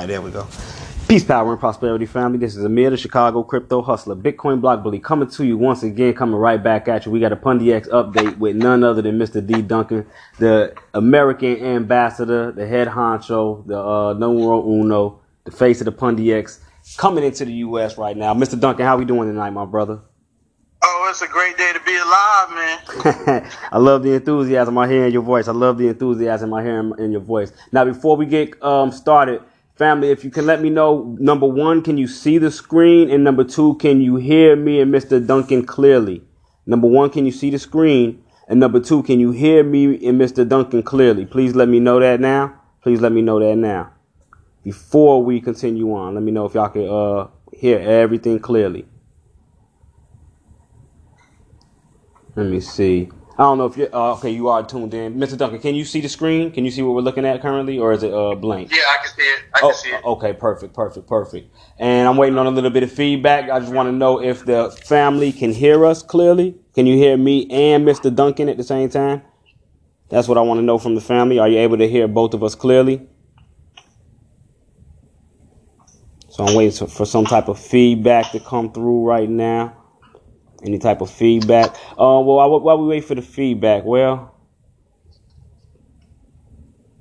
Right, there we go. Peace, power, and prosperity, family. This is Amir, the Chicago crypto hustler, Bitcoin block bully, coming to you once again, coming right back at you. We got a Pundi X update with none other than Mr. D. Duncan, the American ambassador, the head honcho, the uh, numero uno, the face of the Pundi X, coming into the U.S. right now. Mr. Duncan, how we doing tonight, my brother? Oh, it's a great day to be alive, man. I love the enthusiasm I hear in your voice. I love the enthusiasm I hear in, in your voice. Now, before we get um, started, family, if you can let me know, number one, can you see the screen? And number two, can you hear me and Mr. Duncan clearly? Number one, can you see the screen? And number two, can you hear me and Mr. Duncan clearly? Please let me know that now. Please let me know that now. Before we continue on, let me know if y'all can uh, hear everything clearly. Let me see. I don't know if you're uh, okay. You are tuned in, Mr. Duncan. Can you see the screen? Can you see what we're looking at currently, or is it uh, blank? Yeah, I can see it. I can Oh, see it. okay, perfect, perfect, perfect. And I'm waiting on a little bit of feedback. I just want to know if the family can hear us clearly. Can you hear me and Mr. Duncan at the same time? That's what I want to know from the family. Are you able to hear both of us clearly? So I'm waiting for some type of feedback to come through right now. Any type of feedback? Uh, well, while, we wait for the feedback, well,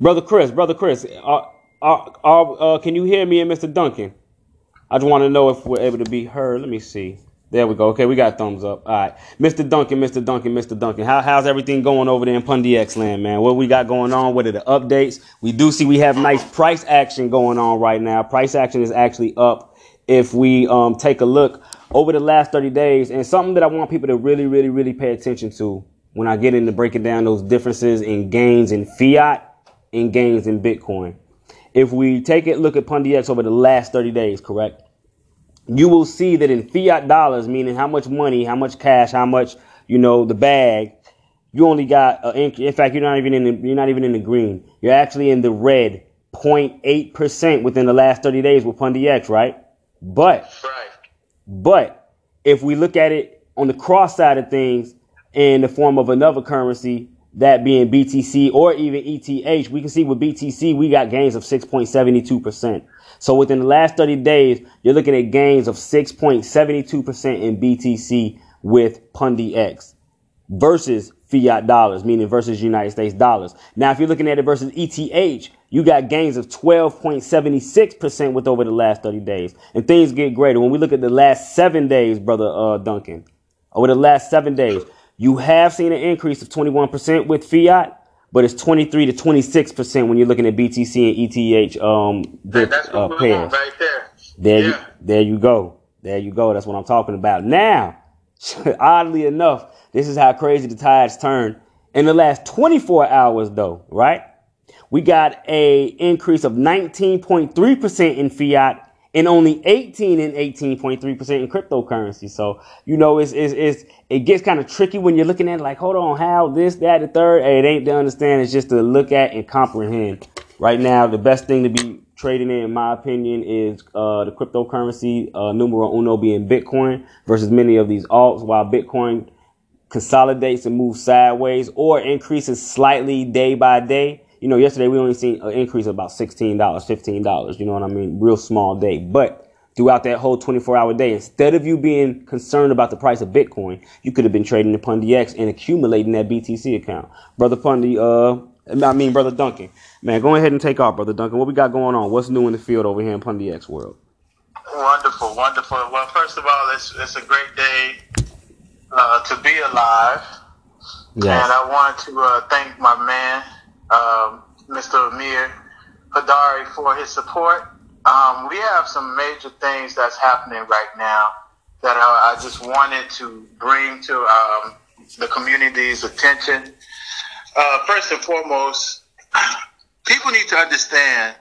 brother Chris, brother Chris, uh, uh, uh, uh, can you hear me and Mr. Duncan? I just want to know if we're able to be heard. Let me see. There we go. Okay, we got thumbs up. All right, Mr. Duncan, Mr. Duncan, Mr. Duncan. How, how's everything going over there in Pundi X land, man? What we got going on? What are the updates? We do see we have nice price action going on right now. Price action is actually up. If we um, take a look over the last 30 days, and something that I want people to really, really, really pay attention to when I get into breaking down those differences in gains in fiat and gains in Bitcoin. If we take a look at Pundi X over the last 30 days, correct? you will see that in fiat dollars, meaning how much money, how much cash, how much you know the bag, you only got. In, fact, you're not even in the you're not even in the green. You're actually in the red, 0.8 percent within the last 30 days with Pundi X, right? But Right. but if we look at it on the cross side of things in the form of another currency, that being BTC or even ETH, we can see with BTC, we got gains of 6.72%. So within the last 30 days, you're looking at gains of 6.72% in BTC with Pundi X versus fiat dollars, meaning versus United States dollars. Now, if you're looking at it versus ETH, you got gains of 12.76% with over the last 30 days. And things get greater. When we look at the last seven days, brother uh, Duncan, over the last seven days, you have seen an increase of 21% with fiat, but it's 23 to 26% when you're looking at BTC and ETH um, that's uh, pairs. right there. There you there you go. There you go. That's what I'm talking about. Now, oddly enough, this is how crazy the tides turn. In the last 24 hours though, right? We got a increase of 19.3% in fiat and only 18 and 18.3% in cryptocurrency. So, you know, it's, it's, it's it gets kind of tricky when you're looking at it like, hold on, how this, that, the third. Hey, it ain't to understand. It's just to look at and comprehend. Right now, the best thing to be trading in, in my opinion, is uh, the cryptocurrency uh, numero uno being Bitcoin versus many of these alts. While Bitcoin consolidates and moves sideways or increases slightly day by day. You know, yesterday we only seen an increase of about $16, $15. You know what I mean? Real small day. But throughout that whole 24 hour day, instead of you being concerned about the price of Bitcoin, you could have been trading the Pundi X and accumulating that BTC account. Brother Pundi, uh, I mean, Brother Duncan. Man, go ahead and take off, Brother Duncan. What we got going on? What's new in the field over here in Pundi X world? Wonderful, wonderful. Well, first of all, it's, it's a great day uh, to be alive. And I want to uh, thank my man, um, Mr. Amir Hadari, for his support. Um, we have some major things that's happening right now that I, I just wanted to bring to um, the community's attention. Uh, first and foremost, people need to understand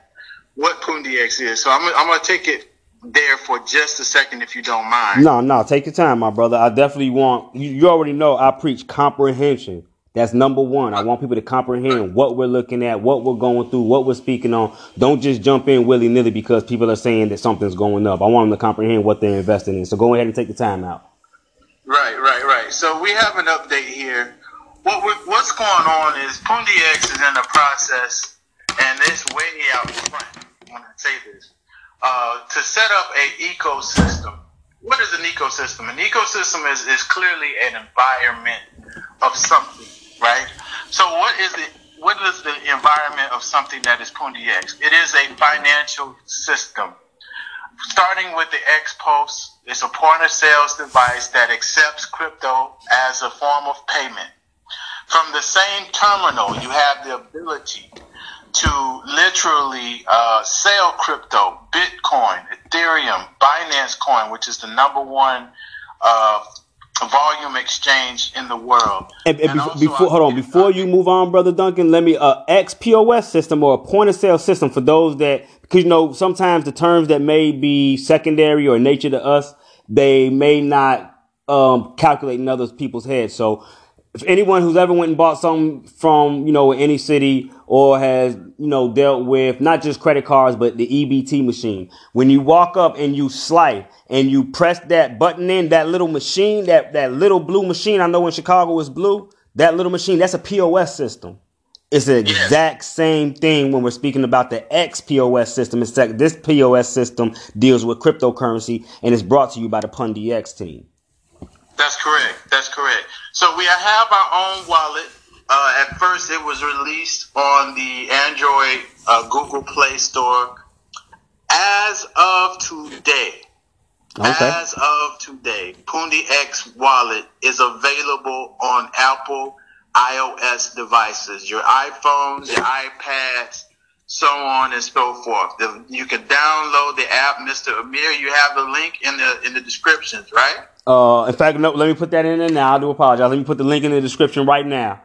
what Pundi X is. So I'm, I'm going to take it there for just a second, if you don't mind. No, no, take your time, my brother. I definitely want you, you already know I preach comprehension. That's number one. I want people to comprehend what we're looking at, what we're going through, what we're speaking on. Don't just jump in willy nilly because people are saying that something's going up. I want them to comprehend what they're investing in. So go ahead and take the time out. Right, right, right. So we have an update here. What what's going on is Pundi X is in the process, and it's way out front. when I say this. Uh, to set up a ecosystem. What is an ecosystem? An ecosystem is, is clearly an environment of something, right? So what is it? What is the environment of something that is Pundi X? It is a financial system. Starting with the X Post, it's a point of sales device that accepts crypto as a form of payment. From the same terminal, you have the ability to literally uh, sell crypto, Bitcoin, Ethereum, Binance Coin, which is the number one uh, volume exchange in the world. And, and, and before, hold on, before you move on, brother Duncan, let me uh, XPOS system or a point of sale system for those that because you know sometimes the terms that may be secondary or nature to us, they may not um, calculate in other people's heads. So if anyone who's ever went and bought something from, you know, any city or has, you know, dealt with not just credit cards, but the EBT machine, when you walk up and you slide and you press that button in, that little machine, that, that little blue machine, I know in Chicago is blue, that little machine, that's a POS system. It's the exact same thing when we're speaking about the XPOS system. It's that this POS system deals with cryptocurrency and is brought to you by the Pundi X team. That's correct. That's correct. So we have our own wallet. Uh, at first, it was released on the Android uh, Google Play Store. As of today, okay. as of today, Pundi X wallet is available on Apple iOS devices, your iPhones, your iPads, so on and so forth. The, you can download the app, Mr. Amir. You have the link in the in the descriptions, right? Uh, in fact, no. Let me put that in there now. I do apologize. Let me put the link in the description right now.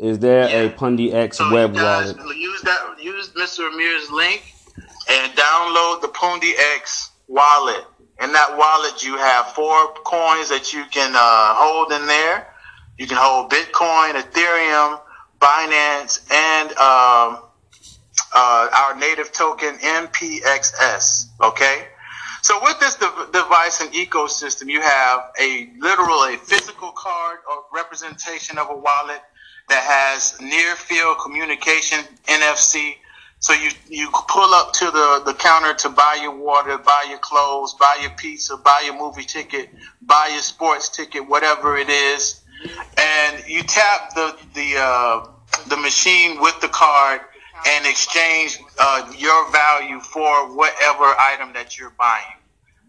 Is there yeah. a Pundi X so web wallet? Use that. Use Mr. Amir's link and download the Pundi X wallet. In that wallet, you have four coins that you can uh, hold in there. You can hold Bitcoin, Ethereum, Binance, and um, uh, our native token NPXS. Okay. So with this de- device and ecosystem, you have a literal, a physical card or representation of a wallet that has near field communication NFC. So you, you pull up to the, the counter to buy your water, buy your clothes, buy your pizza, buy your movie ticket, buy your sports ticket, whatever it is. And you tap the, the, uh, the machine with the card and exchange uh, your value for whatever item that you're buying.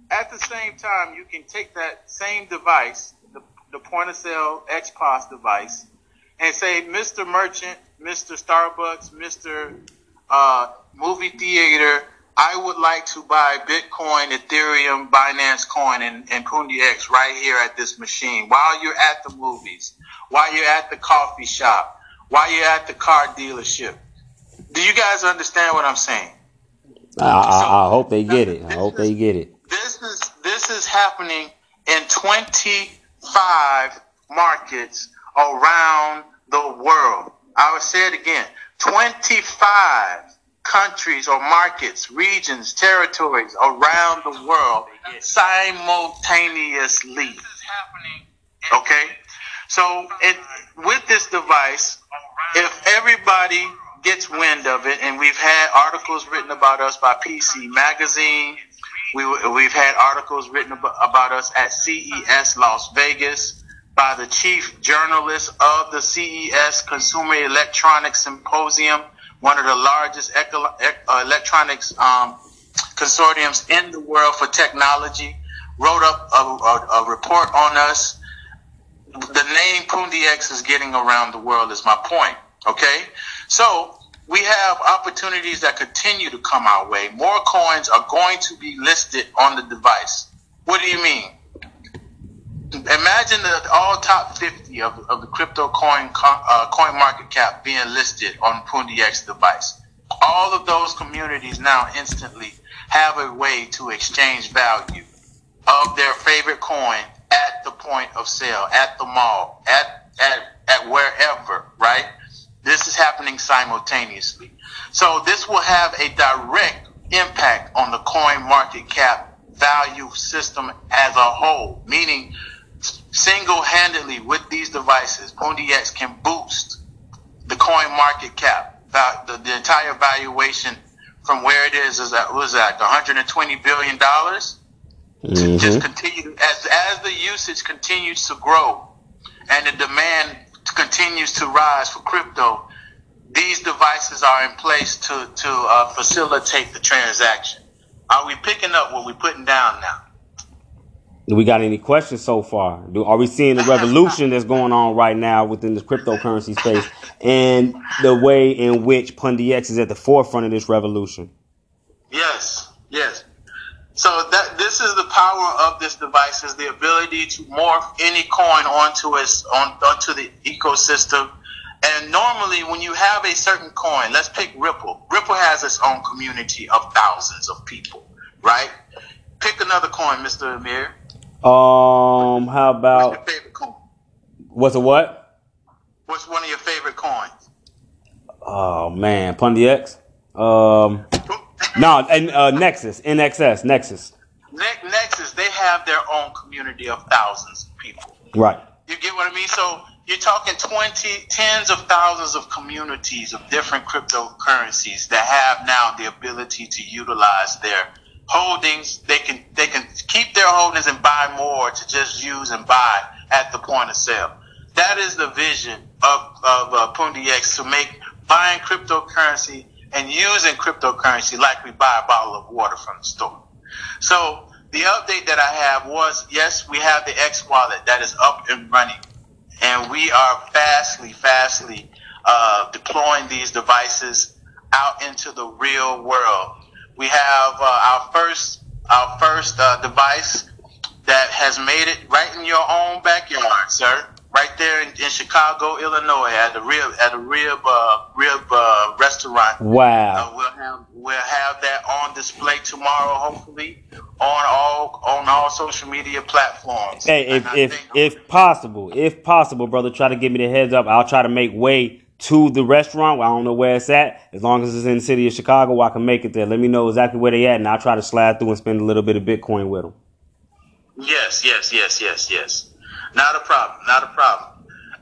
At the same time, you can take that same device, the, the point of sale XPOS device, and say, Mr. Merchant, Mr. Starbucks, Mr. Uh, movie theater, I would like to buy Bitcoin, Ethereum, Binance Coin, and, and Pundi X right here at this machine while you're at the movies, while you're at the coffee shop, while you're at the car dealership do you guys understand what I'm saying? I, I, I hope they get it. I hope is, they get it. This is this is happening in 25 markets around the world. I will say it again. 25 countries or markets, regions, territories around the world simultaneously. Okay? So it, with this device, if everybody gets wind of it, and we've had articles written about us by PC Magazine. We, we've had articles written about us at CES Las Vegas by the chief journalist of the CES Consumer Electronics Symposium, one of the largest eco- electronics um, consortiums in the world for technology, wrote up a, a, a report on us. The name Pundi X is getting around the world is my point. Okay, so we have opportunities that continue to come our way. More coins are going to be listed on the device. What do you mean? Imagine the all top 50 of, of the crypto coin uh, coin market cap being listed on Pundi X device. All of those communities now instantly have a way to exchange value of their favorite coin at the point of sale, at the mall, at at at wherever, right? This is happening simultaneously. So this will have a direct impact on the coin market cap value system as a whole, meaning single-handedly with these devices, X can boost the coin market cap, the, the entire valuation from where it is is that was that 120 billion dollars mm-hmm. just continue as as the usage continues to grow and the demand continues to rise for crypto. These devices are in place to to uh, facilitate the transaction. Are we picking up what we're putting down now? Do we got any questions so far? Do, are we seeing the revolution that's going on right now within the cryptocurrency space and the way in which Pundi X is at the forefront of this revolution? Yes. So that this is the power of this device is the ability to morph any coin onto its on, onto the ecosystem. And normally, when you have a certain coin, let's pick Ripple. Ripple has its own community of thousands of people, right? Pick another coin, Mr. Amir. Um, how about what's your favorite coin? What's a what? What's one of your favorite coins? Oh man, Pundi X. Um, no, and uh, Nexus, NXS, Nexus. Ne- Nexus, they have their own community of thousands of people. Right. You get what I mean? So you're talking 20, tens of thousands of communities of different cryptocurrencies that have now the ability to utilize their holdings. They can they can keep their holdings and buy more to just use and buy at the point of sale. That is the vision of of uh, Pundi X to make buying cryptocurrency and using cryptocurrency like we buy a bottle of water from the store. So the update that I have was yes, we have the X wallet that is up and running, and we are fastly, fastly uh, deploying these devices out into the real world we have uh, our first our first uh, device that has made it right in your own backyard, sir. Right there in, in Chicago, Illinois, at the rib at a rib uh, rib uh, restaurant. Wow. Uh, we'll have we'll have that on display tomorrow, hopefully on all on all social media platforms. Hey, if if if possible, if possible, brother, try to give me the heads up. I'll try to make way to the restaurant. I don't know where it's at. As long as it's in the city of Chicago, I can make it there. Let me know exactly where they at, and I'll try to slide through and spend a little bit of Bitcoin with them. Yes, yes, yes, yes, yes. Not a problem. Not a problem.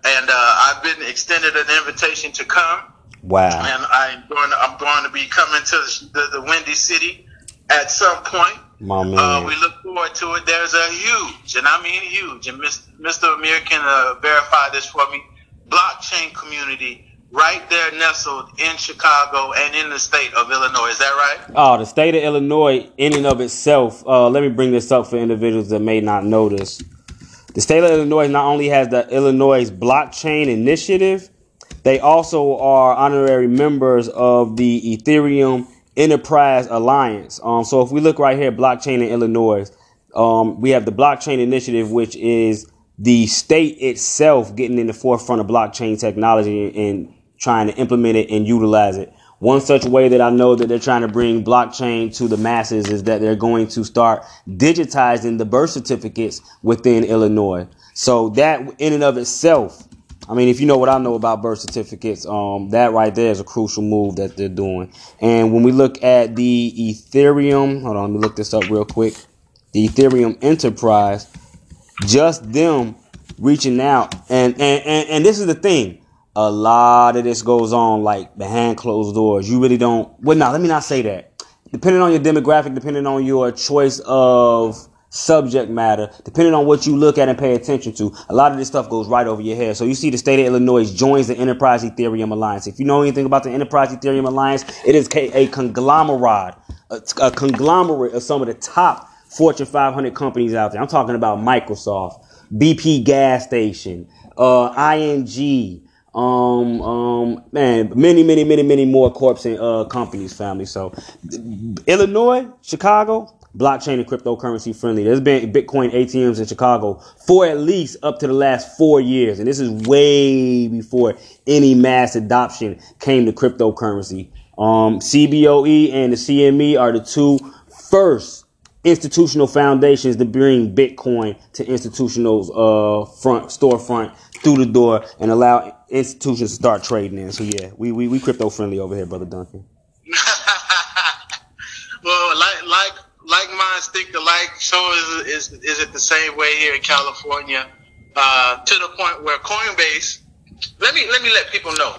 And uh, I've been extended an invitation to come. Wow. And I'm going. To, I'm going to be coming to the, the Windy City at some point. My man. Uh, we look forward to it. There's a huge, and I mean huge, and Mr. Amir can uh, verify this for me, blockchain community right there nestled in Chicago and in the state of Illinois. Is that right? Oh, the state of Illinois, in and of itself. Uh, let me bring this up for individuals that may not know this. The state of Illinois not only has the Illinois Blockchain Initiative, they also are honorary members of the Ethereum Enterprise Alliance. Um, so if we look right here, blockchain in Illinois, um, we have the Blockchain Initiative, which is the state itself getting in the forefront of blockchain technology and trying to implement it and utilize it. One such way that I know that they're trying to bring blockchain to the masses is that they're going to start digitizing the birth certificates within Illinois. So that in and of itself, I mean, if you know what I know about birth certificates, um, that right there is a crucial move that they're doing. And when we look at the Ethereum, hold on, let me look this up real quick. The Ethereum Enterprise, just them reaching out, and and and, and this is the thing a lot of this goes on like behind closed doors. You really don't. Well, now let me not say that. Depending on your demographic, depending on your choice of subject matter, depending on what you look at and pay attention to, a lot of this stuff goes right over your head. So you see the state of Illinois joins the Enterprise Ethereum Alliance. If you know anything about the Enterprise Ethereum Alliance, it is a conglomerate, a, a conglomerate of some of the top Fortune 500 companies out there. I'm talking about Microsoft, BP gas station, uh, ING, um, um, man, many, many, many, many more corps and uh, companies, family. So, Illinois, Chicago, blockchain and cryptocurrency friendly. There's been Bitcoin ATMs in Chicago for at least up to the last four years, and this is way before any mass adoption came to cryptocurrency. Um, CBOE and the CME are the two first institutional foundations to bring Bitcoin to institutional uh, front storefront through the door and allow institutions start trading in. So yeah, we we, we crypto friendly over here, brother Duncan. well, like like like minds think alike. So is is is it the same way here in California? Uh, to the point where Coinbase. Let me let me let people know.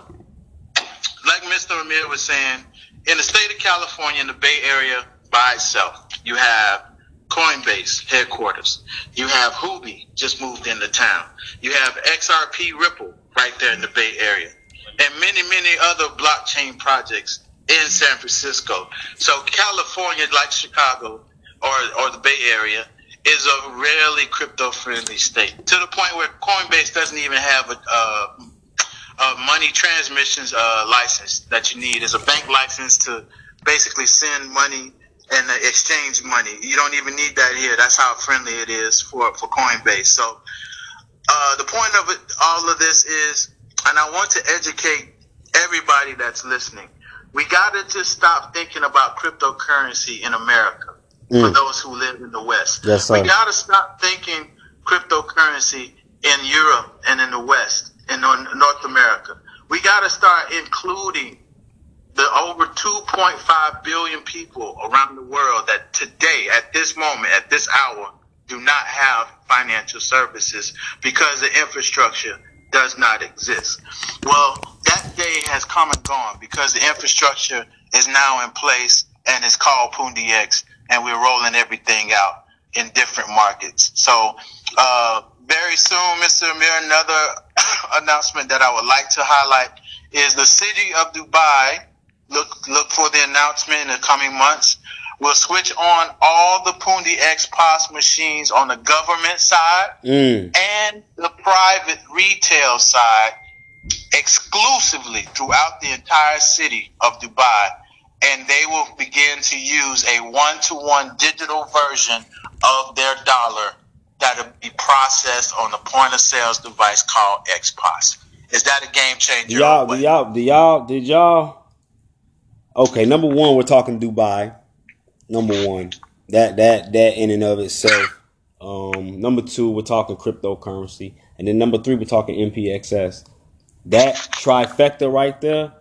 Like Mr. Amir was saying, in the state of California, in the Bay Area by itself, you have Coinbase headquarters. You have Huobi just moved into town. You have XRP Ripple right there in the Bay Area, and many many other blockchain projects in San Francisco. So California, like Chicago or or the Bay Area, is a rarely crypto friendly state to the point where Coinbase doesn't even have a, a, money transmissions uh, license that you need. It's a bank license to basically send money and exchange money. You don't even need that here. That's how friendly it is for, for Coinbase. So uh, the point of it, all of this is, and I want to educate everybody that's listening. We got to just stop thinking about cryptocurrency in America mm. for those who live in the West. Yes, we got to stop thinking cryptocurrency in Europe and in the West, and in North America. We got to start including the over 2.5 billion people around the world that today, at this moment, at this hour, do not have financial services because the infrastructure does not exist. Well, that day has come and gone because the infrastructure is now in place and it's called Pundi X and we're rolling everything out in different markets. So, uh, very soon, Mr. Amir, another announcement that I would like to highlight is the city of Dubai. Look, look for the announcement in the coming months. We'll switch on all the Pundi X POS machines on the government side mm. and the private retail side exclusively throughout the entire city of Dubai and they will begin to use a one-to-one digital version of their dollar that'll be processed on a point of sales device called XPOS. Is that a game changer? Y'all, do y'all, do y'all, did y'all? Okay, number one, we're talking Dubai. Number one, that that that in and of itself. Um, number two, we're talking cryptocurrency, and then number three, we're talking NPXS. That trifecta right there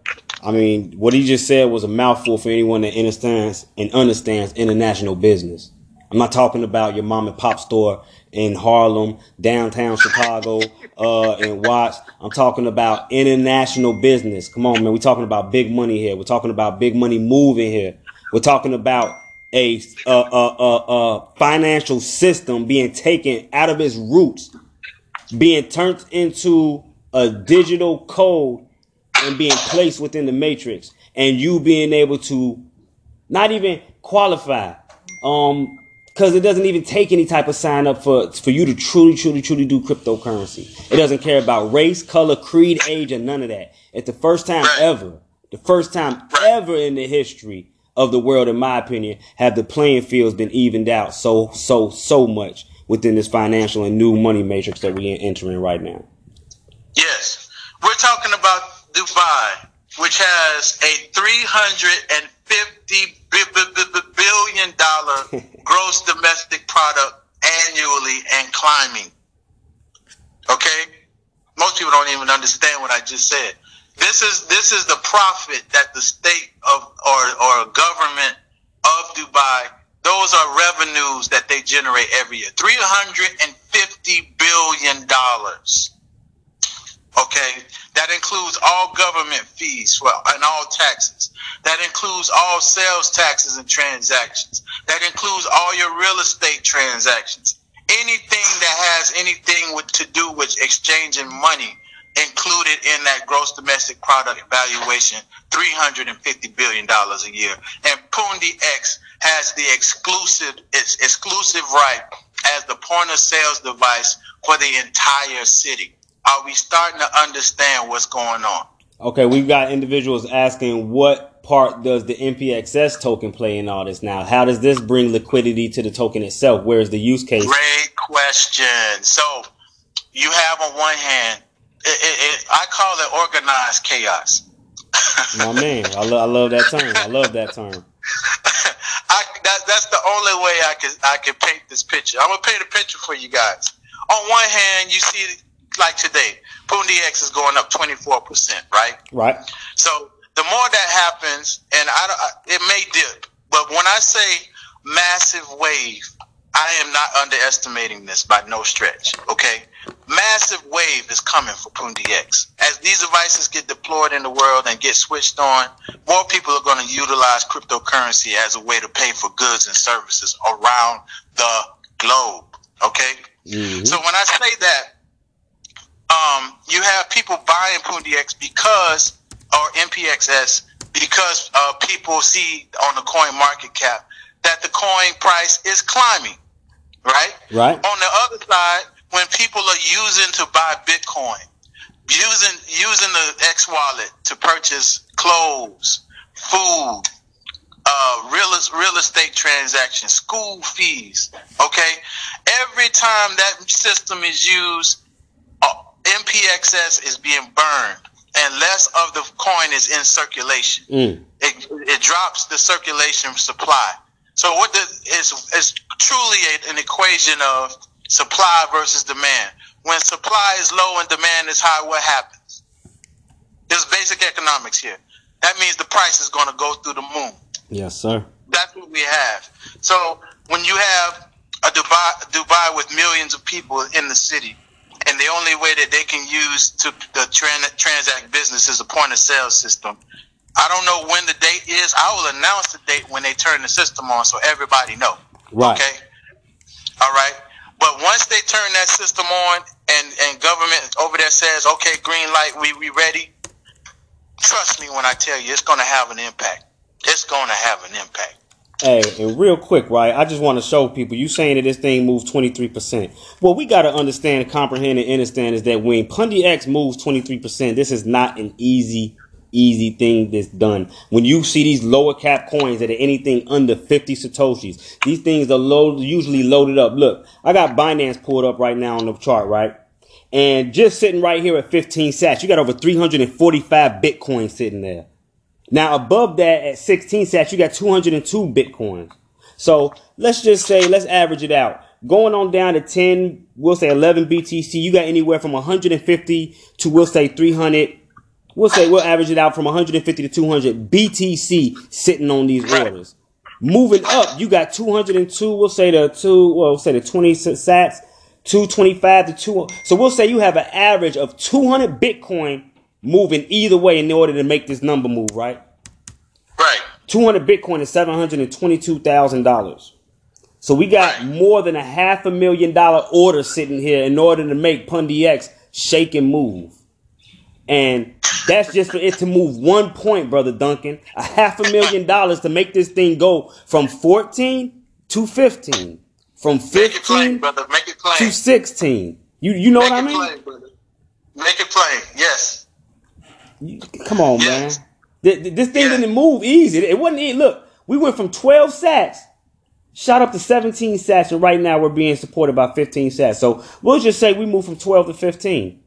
I mean, what he just said was a mouthful for anyone that understands and understands international business. I'm not talking about your mom and pop store in Harlem, downtown Chicago, uh, in Watts. I'm talking about international business. Come on, man. We're talking about big money here. We're talking about big money moving here. We're talking about a, a, a, a financial system being taken out of its roots, being turned into a digital code and being placed within the matrix and you being able to not even qualify um because it doesn't even take any type of sign up for for you to truly truly truly do cryptocurrency. It doesn't care about race color creed age or none of that. It's the first time ever the first time ever in the history of the world in my opinion have the playing fields been evened out so so so much within this financial and new money matrix that we're entering right now yes we're talking about Dubai, which has a $350 billion gross domestic product annually and climbing. Okay? Most people don't even understand what I just said. This is this is the profit that the state of or or government of Dubai those are revenues that they generate every year. $350 billion. Okay. That includes all government fees and all taxes. That includes all sales taxes and transactions. That includes all your real estate transactions. Anything that has anything with, to do with exchanging money included in that gross domestic product valuation, $350 billion a year. And Pundi X has the exclusive, its exclusive right as the point of sales device for the entire city are we starting to understand what's going on? Okay, we've got individuals asking what part does the NPXS token play in all this now? How does this bring liquidity to the token itself? Where is the use case? Great question. So you have on one hand, it, it, it, I call it organized chaos. My man, I, lo- I love that term. I love that term. I, that, that's the only way I can I can paint this picture. I'm gonna paint a picture for you guys. On one hand, you see like today, Pundi X is going up 24%, right? Right. So the more that happens, and I, I, it may dip, but when I say massive wave, I am not underestimating this by no stretch. Okay, massive wave is coming for Pundi X. As these devices get deployed in the world and get switched on, more people are going to utilize cryptocurrency as a way to pay for goods and services around the globe. Okay, mm-hmm. so when I say that, um, you have people buying Pundi X because or NPXS because uh, people see on the coin market cap that the coin price is climbing, right? Right. On the other side, when people are using to buy Bitcoin, using using the X wallet to purchase clothes, food, uh, real real estate transactions, school fees. Okay, every time that system is used, uh, NPXS is being burned and less of the coin is in circulation. Mm. It, it drops the circulation supply. So what the, is is truly an equation of supply versus demand. When supply is low and demand is high, what happens? There's basic economics here. That means the price is going to go through the moon. Yes, sir. That's what we have. So when you have a Dubai, Dubai with millions of people in the city, and the only way that they can use to the trans, transact business is a point of sale system. I don't know when the date is. I will announce the date when they turn the system on, so everybody know. Right. Okay. All right. But once they turn that system on, and and government over there says, "Okay, green light, we we ready," trust me when I tell you, it's going to have an impact. It's going to have an impact. Hey, and real quick, right? I just want to show people. You saying that this thing moves twenty three percent. What we got to understand, comprehend, and understand is that when Pundi X moves twenty three percent, this is not an easy, easy thing that's done. When you see these lower cap coins that are anything under fifty satoshis, these things are usually loaded up. Look, I got Binance pulled up right now on the chart, right? And just sitting right here at fifteen sats, you got over three hundred and forty five Bitcoin sitting there. Now above that at 16 sats, you got 202 Bitcoins. So let's just say, let's average it out. Going on down to 10, we'll say 11 BTC, you got anywhere from 150 to we'll say 300. We'll say we'll average it out from 150 to 200 BTC sitting on these orders. Moving up, you got 202, we'll say the two, well, we'll say the 20 sats, 225 to 2. So we'll say you have an average of 200 Bitcoin moving either way in order to make this number move, right? Right. 200 Bitcoin is $722,000. So we got more than a half a million dollar order sitting here in order to make Pundi X shake and move. And that's just for it to move one point, brother Duncan. A half a million dollars to make this thing go from 14 to 15. From 15 plain, to 16. You you know make what I mean? Plain, brother. Make it plain, yes. Come on, yes. man. This thing didn't move easy. It wasn't easy. Look, we went from 12 sacks shot up to 17 sacks, and right now we're being supported by 15 sacks. So we'll just say we moved from 12 to 15.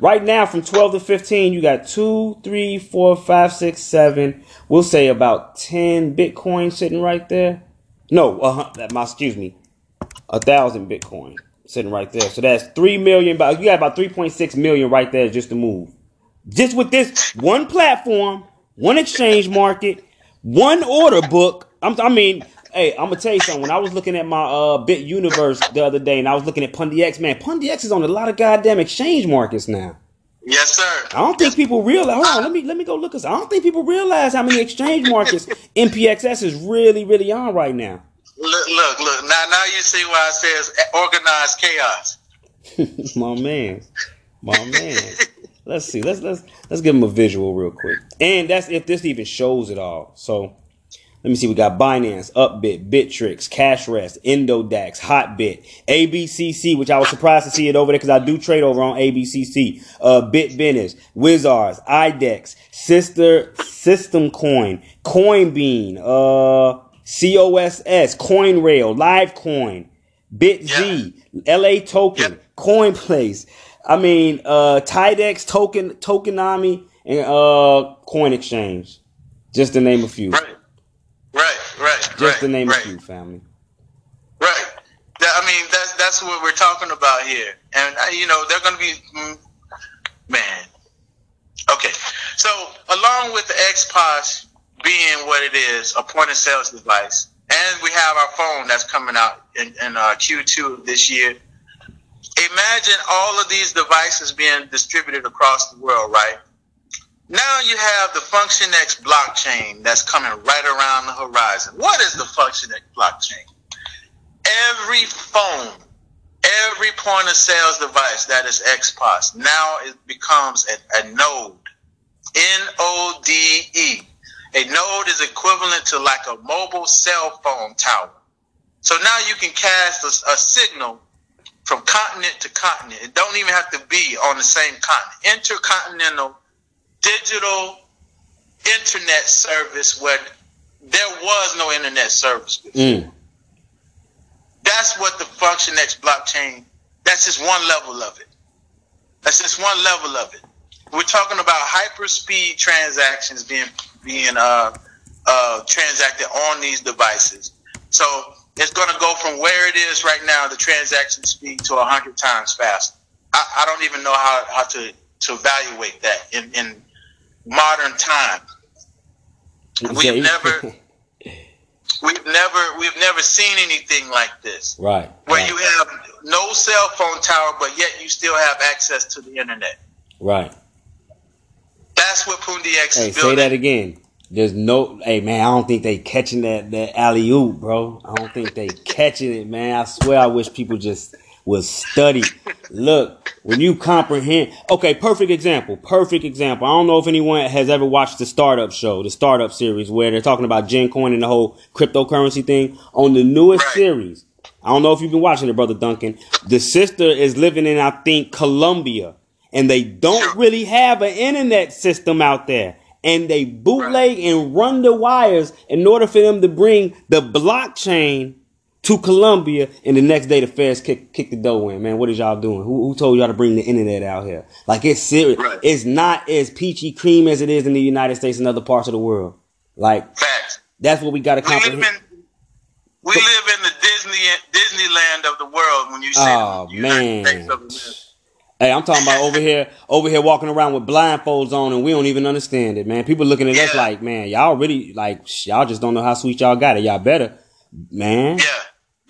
Right. Now, from 12 to 15, you got two, three, four, five, six, seven. We'll say about 10 Bitcoin sitting right there. No, uh, my, excuse me, a thousand Bitcoin sitting right there. So that's three million. About you got about 3.6 million right there just to move. Just with this one platform, one exchange market, one order book. I'm, i mean, hey, I'm gonna tell you something. When I was looking at my uh, Bit Universe the other day, and I was looking at Pundi X, man, Pundi X is on a lot of goddamn exchange markets now. Yes, sir. I don't think people realize. Hold on, let me let me go look. Cause I don't think people realize how many exchange markets NPXS is really, really on right now. Look, look, look. Now, now you see why it says organized chaos. my man, my man. Let's see. Let's let's let's give them a visual real quick. And that's if this even shows it all. So let me see. We got Binance, Upbit, Bittrex, Cashierest, Indodax, Hotbit, ABCC, which I was surprised to see it over there because I do trade over on ABCC. Uh, BitBennis, Wizards, IDEX, Sister System Coin, CoinBene, uh, COSS, CoinRail, Livecoin, BitZ, yeah. LA Token, yep. CoinPlace. I mean, uh, Tidex, Token, Tokenomy, and uh, Coin Exchange, just to name a few. Right. Just right, to name right. a few, family. Right. I mean, that's that's what we're talking about here, and uh, you know, they're going to be, mm, man. Okay, so along with the XPOS being what it is, a point of sales device, and we have our phone that's coming out in, in uh, Q2 of this year. Imagine all of these devices being distributed across the world, right? Now you have the Function X blockchain that's coming right around the horizon. What is the Function X blockchain? Every phone, every point of sales device that is XPOS now it becomes a, a node. N O D E. A node is equivalent to like a mobile cell phone tower. So now you can cast a, a signal from continent to continent. It don't even have to be on the same continent. Intercontinental digital internet service where there was no internet service. Mm. That's what the FunctionX blockchain. That's just one level of it. That's just one level of it. We're talking about hyperspeed transactions being being uh, uh, transacted on these devices. So it's going to go from where it is right now, the transaction speed, to hundred times faster. I, I, don't even know how, how to, to evaluate that in, in modern time. We've never we've never we've never seen anything like this. Right. Where right. you have no cell phone tower, but yet you still have access to the internet. Right. That's what Pundi X hey, is building. Say that again. There's no, hey man, I don't think they catching that that alley oop, bro. I don't think they catching it, man. I swear, I wish people just would study. Look, when you comprehend, okay, perfect example, perfect example. I don't know if anyone has ever watched the startup show, the startup series, where they're talking about Gen Coin and the whole cryptocurrency thing. On the newest right. series, I don't know if you've been watching it, brother Duncan. The sister is living in, I think, Colombia, and they don't really have an internet system out there and they bootleg and run the wires in order for them to bring the blockchain to Colombia, and the next day the feds kick kick the door in. Man, what is y'all doing? Who, who told y'all to bring the internet out here? Like it's serious. Right. It's not as peachy cream as it is in the United States and other parts of the world. Like Facts. that's what we got to comprehend. We, live in, we live in the Disney Disneyland of the world. When you say oh man. Hey, I'm talking about over here, over here walking around with blindfolds on, and we don't even understand it, man. People looking at yeah. us like, man, y'all really like, y'all just don't know how sweet y'all got it. Y'all better, man. Yeah,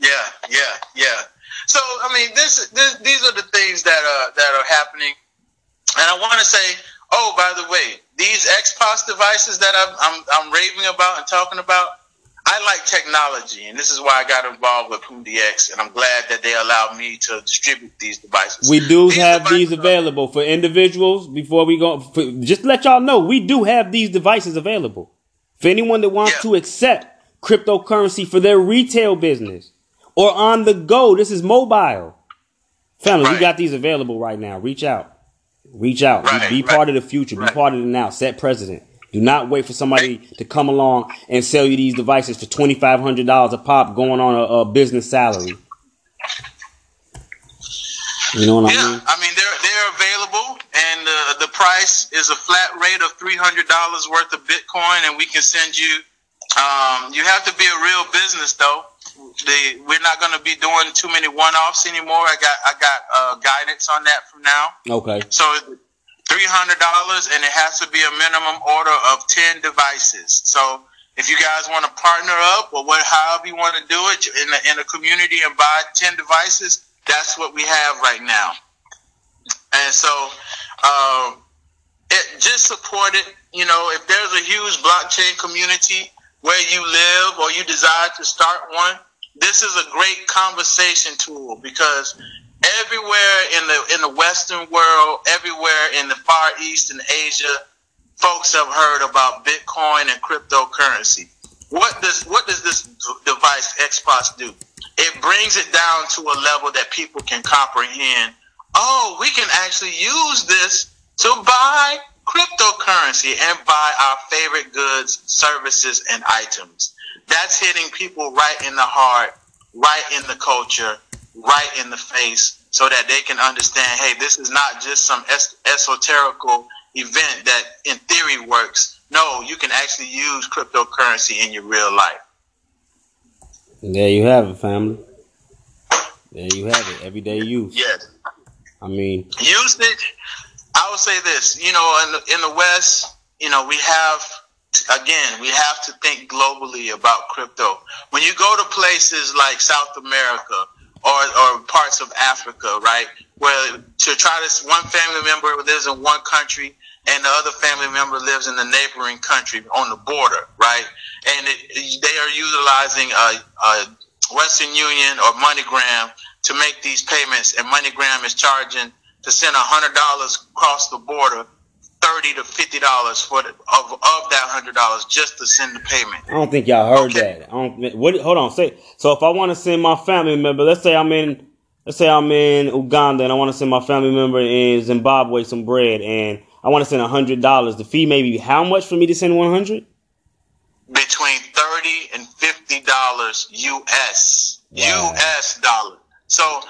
yeah, yeah, yeah. So, I mean, this, this these are the things that are that are happening, and I want to say, oh, by the way, these XPOS devices that I'm, I'm I'm raving about and talking about, I like technology, and this is why I got involved with PundiX, and I'm glad that they allowed me to distribute these devices. We do these have these available for individuals. Before we go, for, just let y'all know, we do have these devices available for anyone that wants yeah. to accept cryptocurrency for their retail business or on the go. This is mobile. Family, right. we got these available right now. Reach out. Reach out. Right, be, be right. part of the future. Be part of the now. Set precedent. Do not wait for somebody to come along and sell you these devices for twenty five hundred dollars a pop, going on a, a, business salary. You know what yeah, I mean? I mean they're they're available, and uh, the price is a flat rate of three hundred dollars worth of Bitcoin, and we can send you. Um, you have to be a real business though. They, we're not going to be doing too many one offs anymore. I got I got uh, guidance on that from now. Okay. So three hundred dollars, and it has to be a minimum order of ten devices. So if you guys want to partner up or what, however you want to do it in the in a community and buy ten devices, that's what we have right now. And so, um, it just support it. You know, if there's a huge blockchain community where you live or you desire to start one, this is a great conversation tool because everywhere in the in the Western world, everywhere in the Far East and Asia, folks have heard about Bitcoin and cryptocurrency. What does what does this device XPOS do? It brings it down to a level that people can comprehend. Oh, we can actually use this to buy cryptocurrency and buy our favorite goods, services, and items. That's hitting people right in the heart, right in the culture, right in the face so that they can understand hey this is not just some es- esoterical event that in theory works. No you can actually use cryptocurrency in your real life. And there you have it family. There you have it. Everyday use. Yes. I mean usage i would say this you know in the, in the west you know we have again, we have to think globally about crypto. When you go to places like South America or, or parts of Africa, right, where to try this one family member lives in one country and the other family member lives in the neighboring country on the border, right? And it, they are utilizing a, a Western Union or MoneyGram to make these payments, and MoneyGram is charging to send hundred dollars across the border thirty to fifty dollars for the, of of that hundred dollars just to send the payment. I don't think y'all heard okay. that. I don't. What? Hold on. Say so. If I want to send my family member, let's say I'm in, let's say I'm in Uganda and I want to send my family member in Zimbabwe some bread, and I want to send hundred dollars. The fee may be how much for me to send one hundred? Between thirty and fifty dollars U.S. Wow. U.S. dollar. So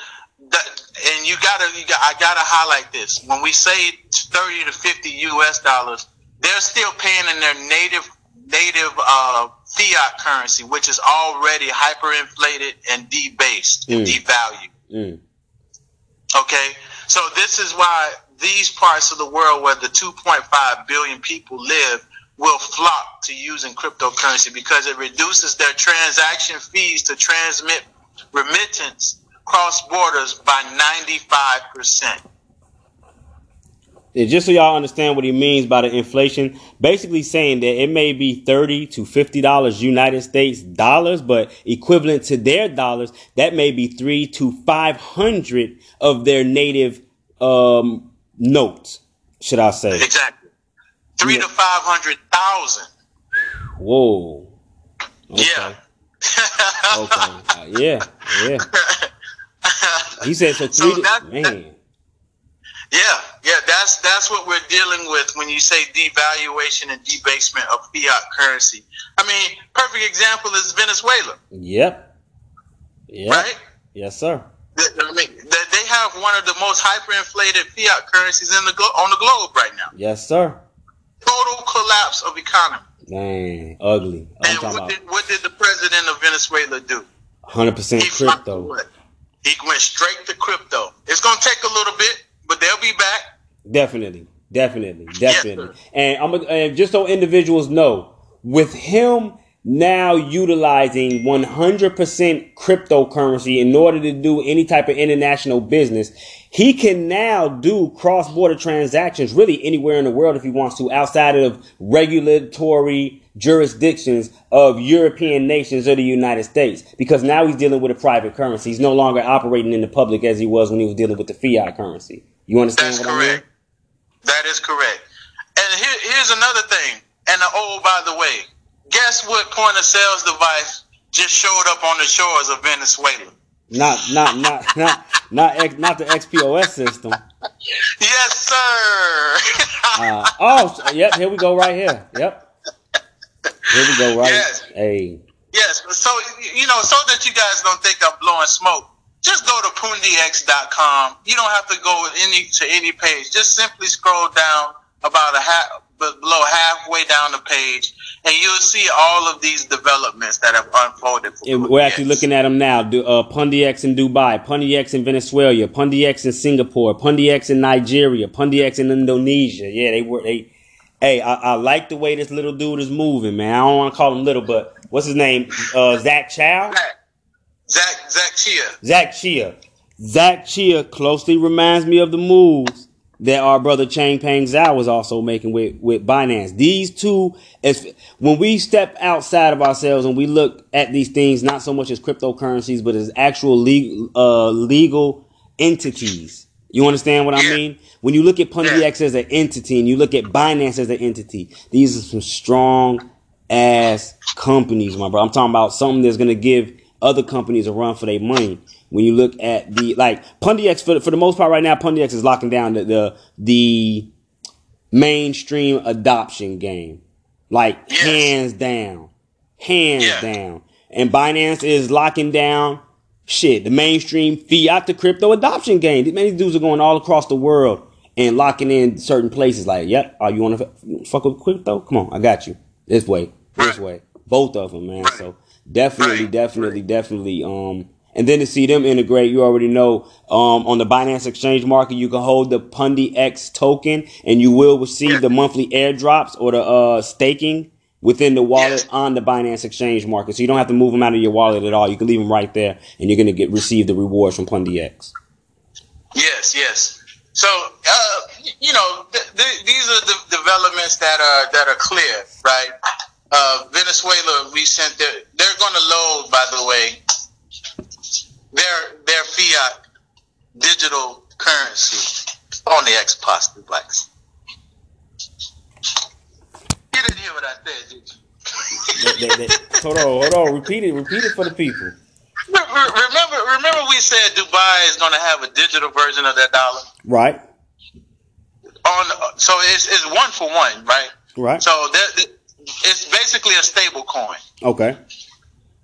that, and you gotta, you got, I gotta highlight this. When we say thirty to fifty U.S. dollars, they're still paying in their native native uh, fiat currency, which is already hyperinflated and debased mm. and devalued. Mm. Okay, so this is why these parts of the world where the 2.5 billion people live will flock to using cryptocurrency because it reduces their transaction fees to transmit remittance cross borders by 95%. And just so y'all understand what he means by the inflation, basically saying that it may be 30 to $50 United States dollars, but equivalent to their dollars, that may be three to 500 of their native, um, notes, should I say. Exactly. Three yeah. to 500,000. Whoa. Okay. Yeah. okay. Uh, yeah. Yeah. He said so. Three so that, man. That, yeah, yeah, that's that's what we're dealing with when you say devaluation and debasement of fiat currency. I mean, perfect example is Venezuela. Yep. Yep. Right. Yes, sir. I mean, they have one of the most hyperinflated fiat currencies in the on the globe right now. Yes, sir. Total collapse of economy. Man, ugly. I'm and what did, what did the president of Venezuela do? Hundred percent crypto. He went straight to crypto. It's gonna take a little bit, but they'll be back. Definitely, definitely, definitely. Yes, and I'm and just so individuals know, with him now utilizing 100% cryptocurrency in order to do any type of international business, he can now do cross-border transactions really anywhere in the world if he wants to, outside of regulatory jurisdictions of European nations or the United States because now he's dealing with a private currency. He's no longer operating in the public as he was when he was dealing with the fiat currency. You understand That's what correct. I mean? That is correct. And here, here's another thing. And oh, by the way, guess what point of sales device just showed up on the shores of Venezuela? Not, not, not, not, not, not the XPOS system. Yes, sir. uh, oh, yep. Here we go, right here. Yep. Here we go, right? Yes. Hey. Yes. So you know, so that you guys don't think I'm blowing smoke, just go to pundix.com. You don't have to go any to any page. Just simply scroll down about a half below halfway down the page, and you'll see all of these developments that have unfolded. we're actually looking at them now. Uh, in Dubai, PundiX in Venezuela, PundiX in Singapore, PundiX in Nigeria, PundiX in Indonesia. Yeah, they were they Hey, I, I, like the way this little dude is moving, man. I don't want to call him little, but what's his name? Uh, Zach Chow? Zach, Zach Cheah. Zach Cheah. Zach Cheah closely reminds me of the moves that our brother Changpeng Zhao was also making with, with Binance. These two, as when we step outside of ourselves and we look at these things, not so much as cryptocurrencies, but as actual legal, uh, legal entities. You understand what I mean? When you look at PundiX as an entity and you look at Binance as an entity, these are some strong ass companies, my bro. I'm talking about something that's gonna give other companies a run for their money. When you look at the like PundiX for for the most part right now, PundiX is locking down the the, the mainstream adoption game, like yes. hands down, hands yeah. down. And Binance is locking down shit the mainstream fiat to crypto adoption game. Many dudes are going all across the world and locking in certain places. Like, yep, are you want to fuck with crypto? Come on, I got you. This way, this way. Both of them, man. So definitely, definitely, definitely. Um, and then to see them integrate, you already know, um, on the Binance Exchange Market, you can hold the Pundi X token, and you will receive the monthly airdrops or the uh staking within the wallet on the Binance Exchange market. So you don't have to move them out of your wallet at all. You can leave them right there, and you're going to get receive the rewards from Pundi X. Yes, yes. So uh, you know, th- th- these are the developments that are that are clear, right? Uh, Venezuela, we sent their, they're going to load, by the way, their their fiat digital currency on the XPOS device. You didn't hear what I said, did you? they, they, they, hold on, hold on. Repeat it. Repeat it for the people. Remember, remember, we said Dubai is going to have a digital version of that dollar, right? On so it's it's one for one, right? Right. So that, it's basically a stable coin. Okay.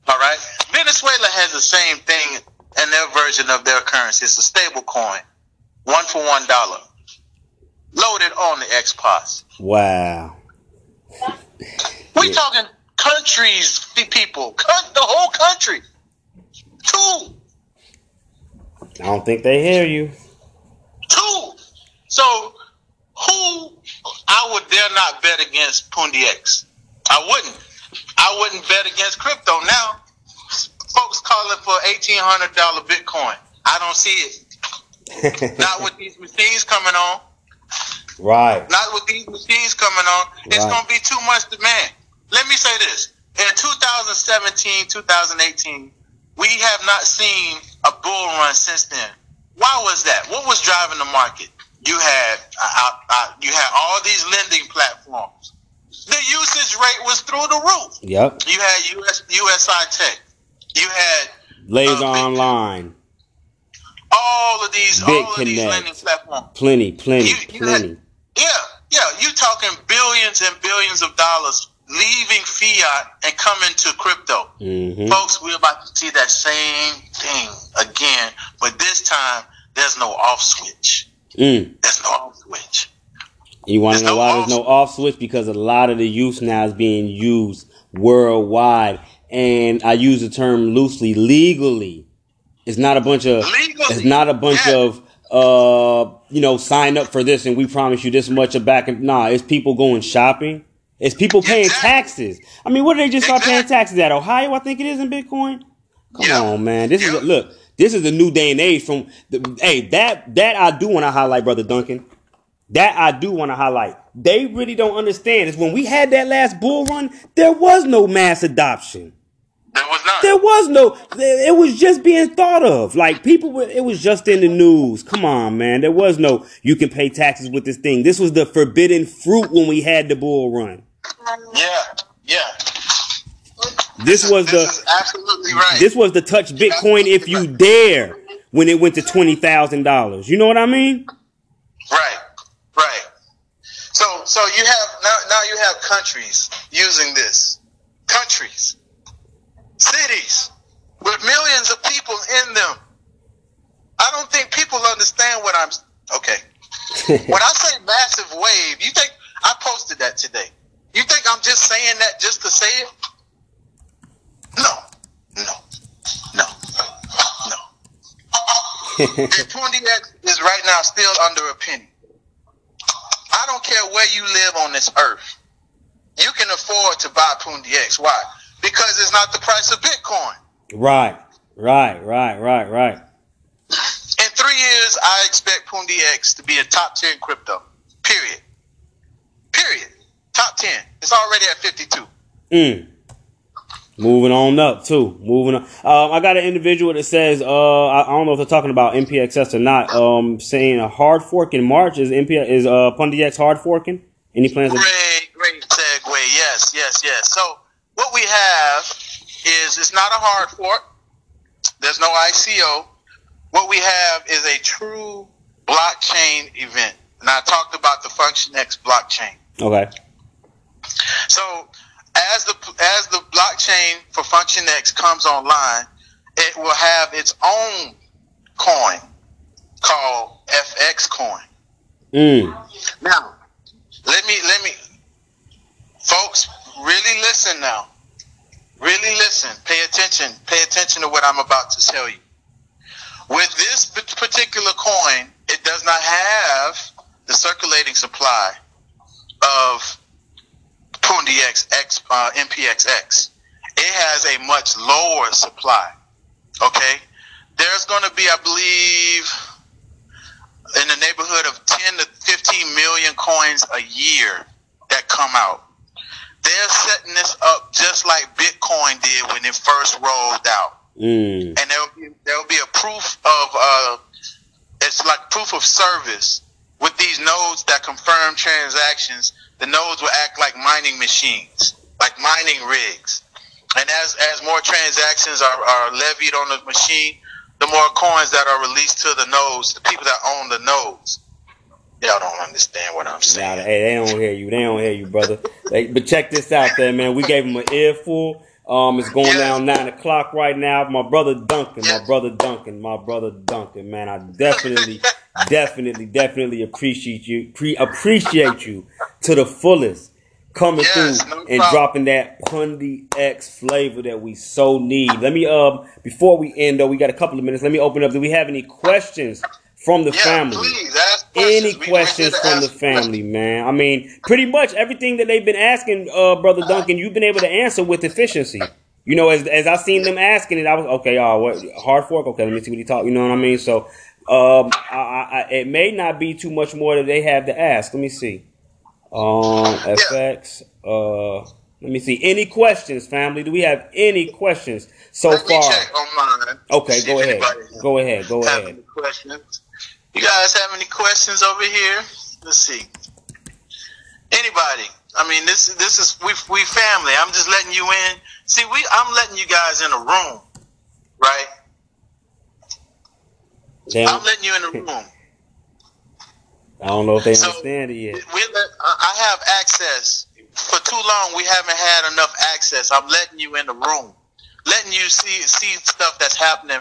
All right. Venezuela has the same thing in their version of their currency. It's a stable coin, one for one dollar, loaded on the XPOS. Wow. We yeah. talking countries, people, the whole country. Two. I don't think they hear you. Two. So who I would dare not bet against PundiX. I wouldn't. I wouldn't bet against crypto. Now, eighteen hundred dollar Bitcoin. I don't see it. not with these machines coming on. Right. Not with these machines coming on. It's right. gonna be too much demand. Let me say this. In 2017, 2018, we have not seen a bull run since then. Why was that? What was driving the market? You had uh, uh, you had all these lending platforms. The usage rate was through the roof. Yep. You had US, USI Tech. You had Laser uh, Online. All of these, Bit all Connect. of these lending platforms. Plenty, plenty, you, you plenty. Had, yeah, yeah. You talking billions and billions of dollars leaving fiat and coming to crypto. Mm-hmm. Folks, we're about to see that same thing again, but this time there's no off switch. Mm. There's no off switch. You want to know no why there's no off switch? Because a lot of the use now is being used worldwide. And I use the term loosely, legally. It's not a bunch of, legally. it's not a bunch yeah. of, uh, you know, sign up for this and we promise you this much of back. And nah, it's people going shopping it's people paying exactly. taxes. I mean, what did they just start paying taxes at? Ohio, I think it is in Bitcoin. Come yep. on, man. This yep. is a, look. This is a new day and age. From the, hey, that that I do want to highlight, brother Duncan. That I do want to highlight. They really don't understand is when we had that last bull run, there was no mass adoption. There was. There was no. It was just being thought of. Like people were. It was just in the news. Come on, man. There was no. You can pay taxes with this thing. This was the forbidden fruit when we had the bull run. Yeah, yeah. This, this was is, the absolutely right. This was the touch Bitcoin if you right. dare when it went to twenty thousand dollars. You know what I mean? Right, right. So, so you have now. Now you have countries using this. Countries, cities with millions of people in them. I don't think people understand what I'm. Okay. when I say massive wave, you think I posted that today? You think I'm just saying that just to say it? No, no, no, no. and PundiX is right now still under a penny. I don't care where you live on this earth. You can afford to buy Pundi X. Why? Because it's not the price of Bitcoin. Right, right, right, right, right. In three years, I expect PundiX to be a top 10 crypto. Period. Period. Top 10. It's already at 52. Mm. Moving on up too. Moving on. Um, I got an individual that says, uh, I, I, don't know if they're talking about NPXS or not. Um, saying a hard fork in March is NPX is uh PundiX hard forking. Any plans? Great, of- great segue. Yes, yes, yes. So what we have is it's not a hard fork. There's no ICO. What we have is a true blockchain event, and I talked about the FunctionX blockchain. Okay. So as the as the blockchain for FunctionX comes online, it will have its own coin called FX coin. Mm. Now, let me let me folks really listen now. Really listen. Pay attention. Pay attention to what I'm about to tell you. With this particular coin, it does not have the circulating supply of Pundi X, X uh, NPXS. It has a much lower supply. Okay, there's going to be, I believe, in the neighborhood of 10 to 15 million coins a year that come out. They're setting this up just like Bitcoin did when it first rolled out. Mm. And there'll be there'll be a proof of uh, it's like proof of service with these nodes that confirm transactions. The nodes will act like mining machines, like mining rigs. And as as more transactions are, are levied on the machine, the more coins that are released to the nodes, the people that own the nodes. Y'all don't understand what I'm saying. Nah, hey, they don't hear you. They don't hear you, brother. They, but check this out, there, man. We gave them an earful. Um, it's going down nine o'clock right now. My brother Duncan, my brother Duncan, my brother Duncan, man. I definitely, definitely, definitely appreciate you. Pre- appreciate you to the fullest coming yes, through no and dropping that Pundi X flavor that we so need. Let me um before we end though, we got a couple of minutes. Let me open up. Do we have any questions from the yeah, family? Please, any questions from the family, questions. man? I mean, pretty much everything that they've been asking, uh, brother Duncan, you've been able to answer with efficiency. You know, as as I seen them asking it, I was okay. Oh, what hard fork? Okay, let me see what he talk. You know what I mean? So, um, I, I, it may not be too much more that they have to ask. Let me see. Um, FX. Uh, let me see. Any questions, family? Do we have any questions so far? Okay, go ahead. Go ahead. Go ahead. questions? You guys have any questions over here? Let's see. Anybody? I mean, this this is we we family. I'm just letting you in. See, we I'm letting you guys in a room, right? Damn. I'm letting you in the room. I don't know if they so understand it yet. We let, I have access. For too long, we haven't had enough access. I'm letting you in the room, letting you see see stuff that's happening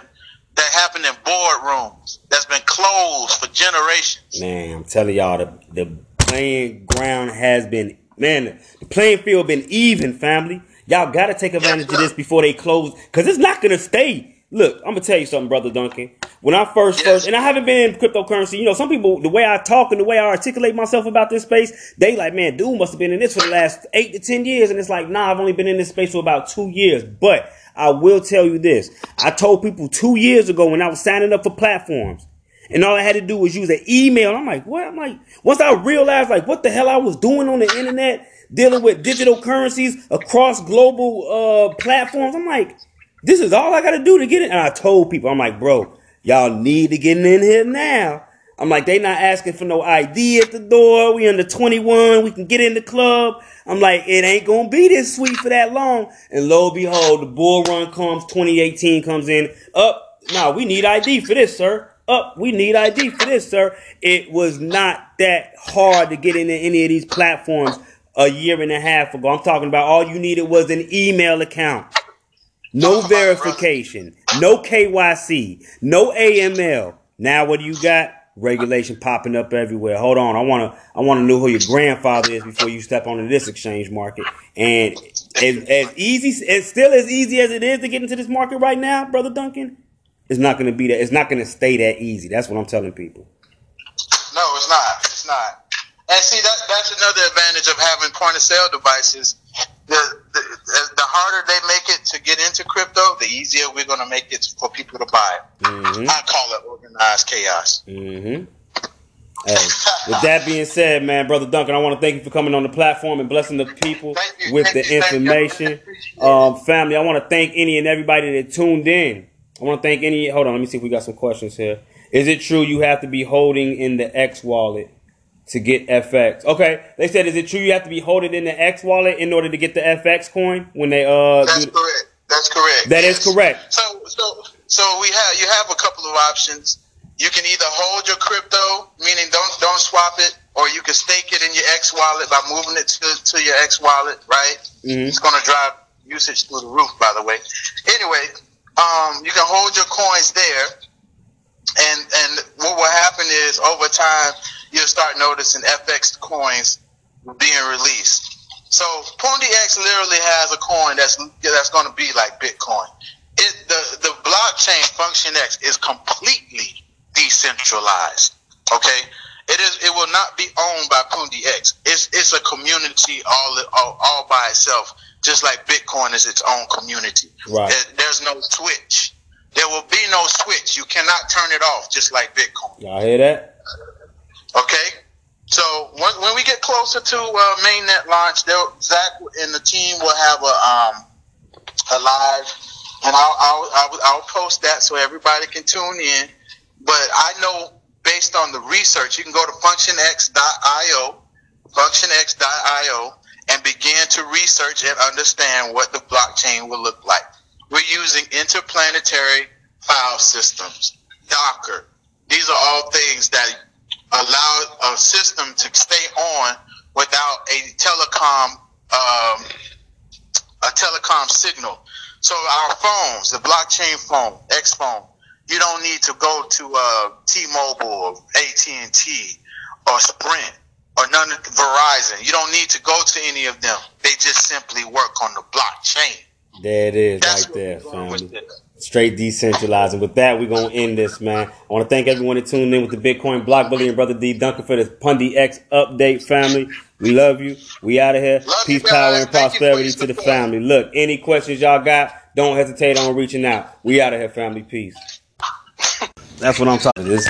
that happened in boardrooms that's been closed for generations. Man, I'm telling y'all, the the playing ground has been man, the playing field been even, family. Y'all got to take advantage of this before they close, cause it's not gonna stay. Look, I'm gonna tell you something, brother Duncan. When I first yes. first, and I haven't been in cryptocurrency, you know, some people, the way I talk and the way I articulate myself about this space, they like, man, dude must have been in this for the last eight to ten years, and it's like, nah, I've only been in this space for about two years. But I will tell you this: I told people two years ago when I was signing up for platforms, and all I had to do was use an email. I'm like, what? I'm like, once I realized like what the hell I was doing on the internet, dealing with digital currencies across global uh, platforms, I'm like, this is all I got to do to get it. And I told people, I'm like, bro, y'all need to get in here now. I'm like, they not asking for no ID at the door. We under 21. We can get in the club. I'm like, it ain't gonna be this sweet for that long. And lo and behold, the bull run comes. 2018 comes in. Up. Now we need ID for this, sir. Up. We need ID for this, sir. It was not that hard to get into any of these platforms a year and a half ago. I'm talking about all you needed was an email account. No verification, no KYC, no AML. Now what do you got? Regulation popping up everywhere. Hold on, I wanna I wanna know who your grandfather is before you step onto this exchange market. And as, as easy, as still as easy as it is to get into this market right now, brother Duncan, it's not gonna be that. It's not gonna stay that easy. That's what I'm telling people. No, it's not. It's not. And see, that that's another advantage of having point of sale devices the, the, the harder they make it to get into crypto, the easier we're going to make it for people to buy Mm-hmm. I call it organized chaos. Mm-hmm. Hey, with that being said, man, brother Duncan, I want to thank you for coming on the platform and blessing the people with the you, information. Um, family, I want to thank any and everybody that tuned in. I want to thank any. Hold on, let me see if we got some questions here. Is it true you have to be holding in the X wallet to get FX. Okay, they said, is it true you have to be holding in the X wallet in order to get the FX coin when they uh? That's correct. That's correct. That yes. is correct. So so so we have you have a couple of options. You can either hold your crypto, meaning don't don't swap it, or you can stake it in your X wallet by moving it to, to your X wallet. Right? Mm-hmm. It's going to drive usage through the roof. By the way. Anyway, um, you can hold your coins there, and and what will happen is over time you'll start noticing FX coins being released. So Pundi X literally has a coin that's that's going to be like Bitcoin. It, the the blockchain Function X is completely decentralized. Okay, It is. It will not be owned by Pundi X. It's it's a community all, all all by itself, just like Bitcoin is its own community. Right. there's no switch. There will be no switch. You cannot turn it off, just like Bitcoin. Y'all hear that? Okay. So when, when we get closer to uh, mainnet launch, Zach and the team will have a um, a live, and I'll, I'll I'll I'll post that so everybody can tune in. But I know based on the research, you can go to functionx.io, functionx.io, and begin to research and understand what the blockchain will look like. We're using interplanetary file systems, Docker. These are all things that allow a system to stay on without a telecom um, a telecom signal. So our phones, the blockchain phone, X phone, you don't need to go to uh, T-Mobile or AT&T or Sprint or none of Verizon. You don't need to go to any of them. They just simply work on the blockchain. There it is, That's right there, family. Straight decentralizing. With that, we're gonna end this, man. I want to thank everyone that tuned in with the Bitcoin Block Bully and Brother D Duncan for this Pundi X update, family. We love you. We out of here. Love Peace, power, and prosperity to the family. Look, any questions y'all got, don't hesitate on reaching out. We out of here, family. Peace. That's what I'm talking. This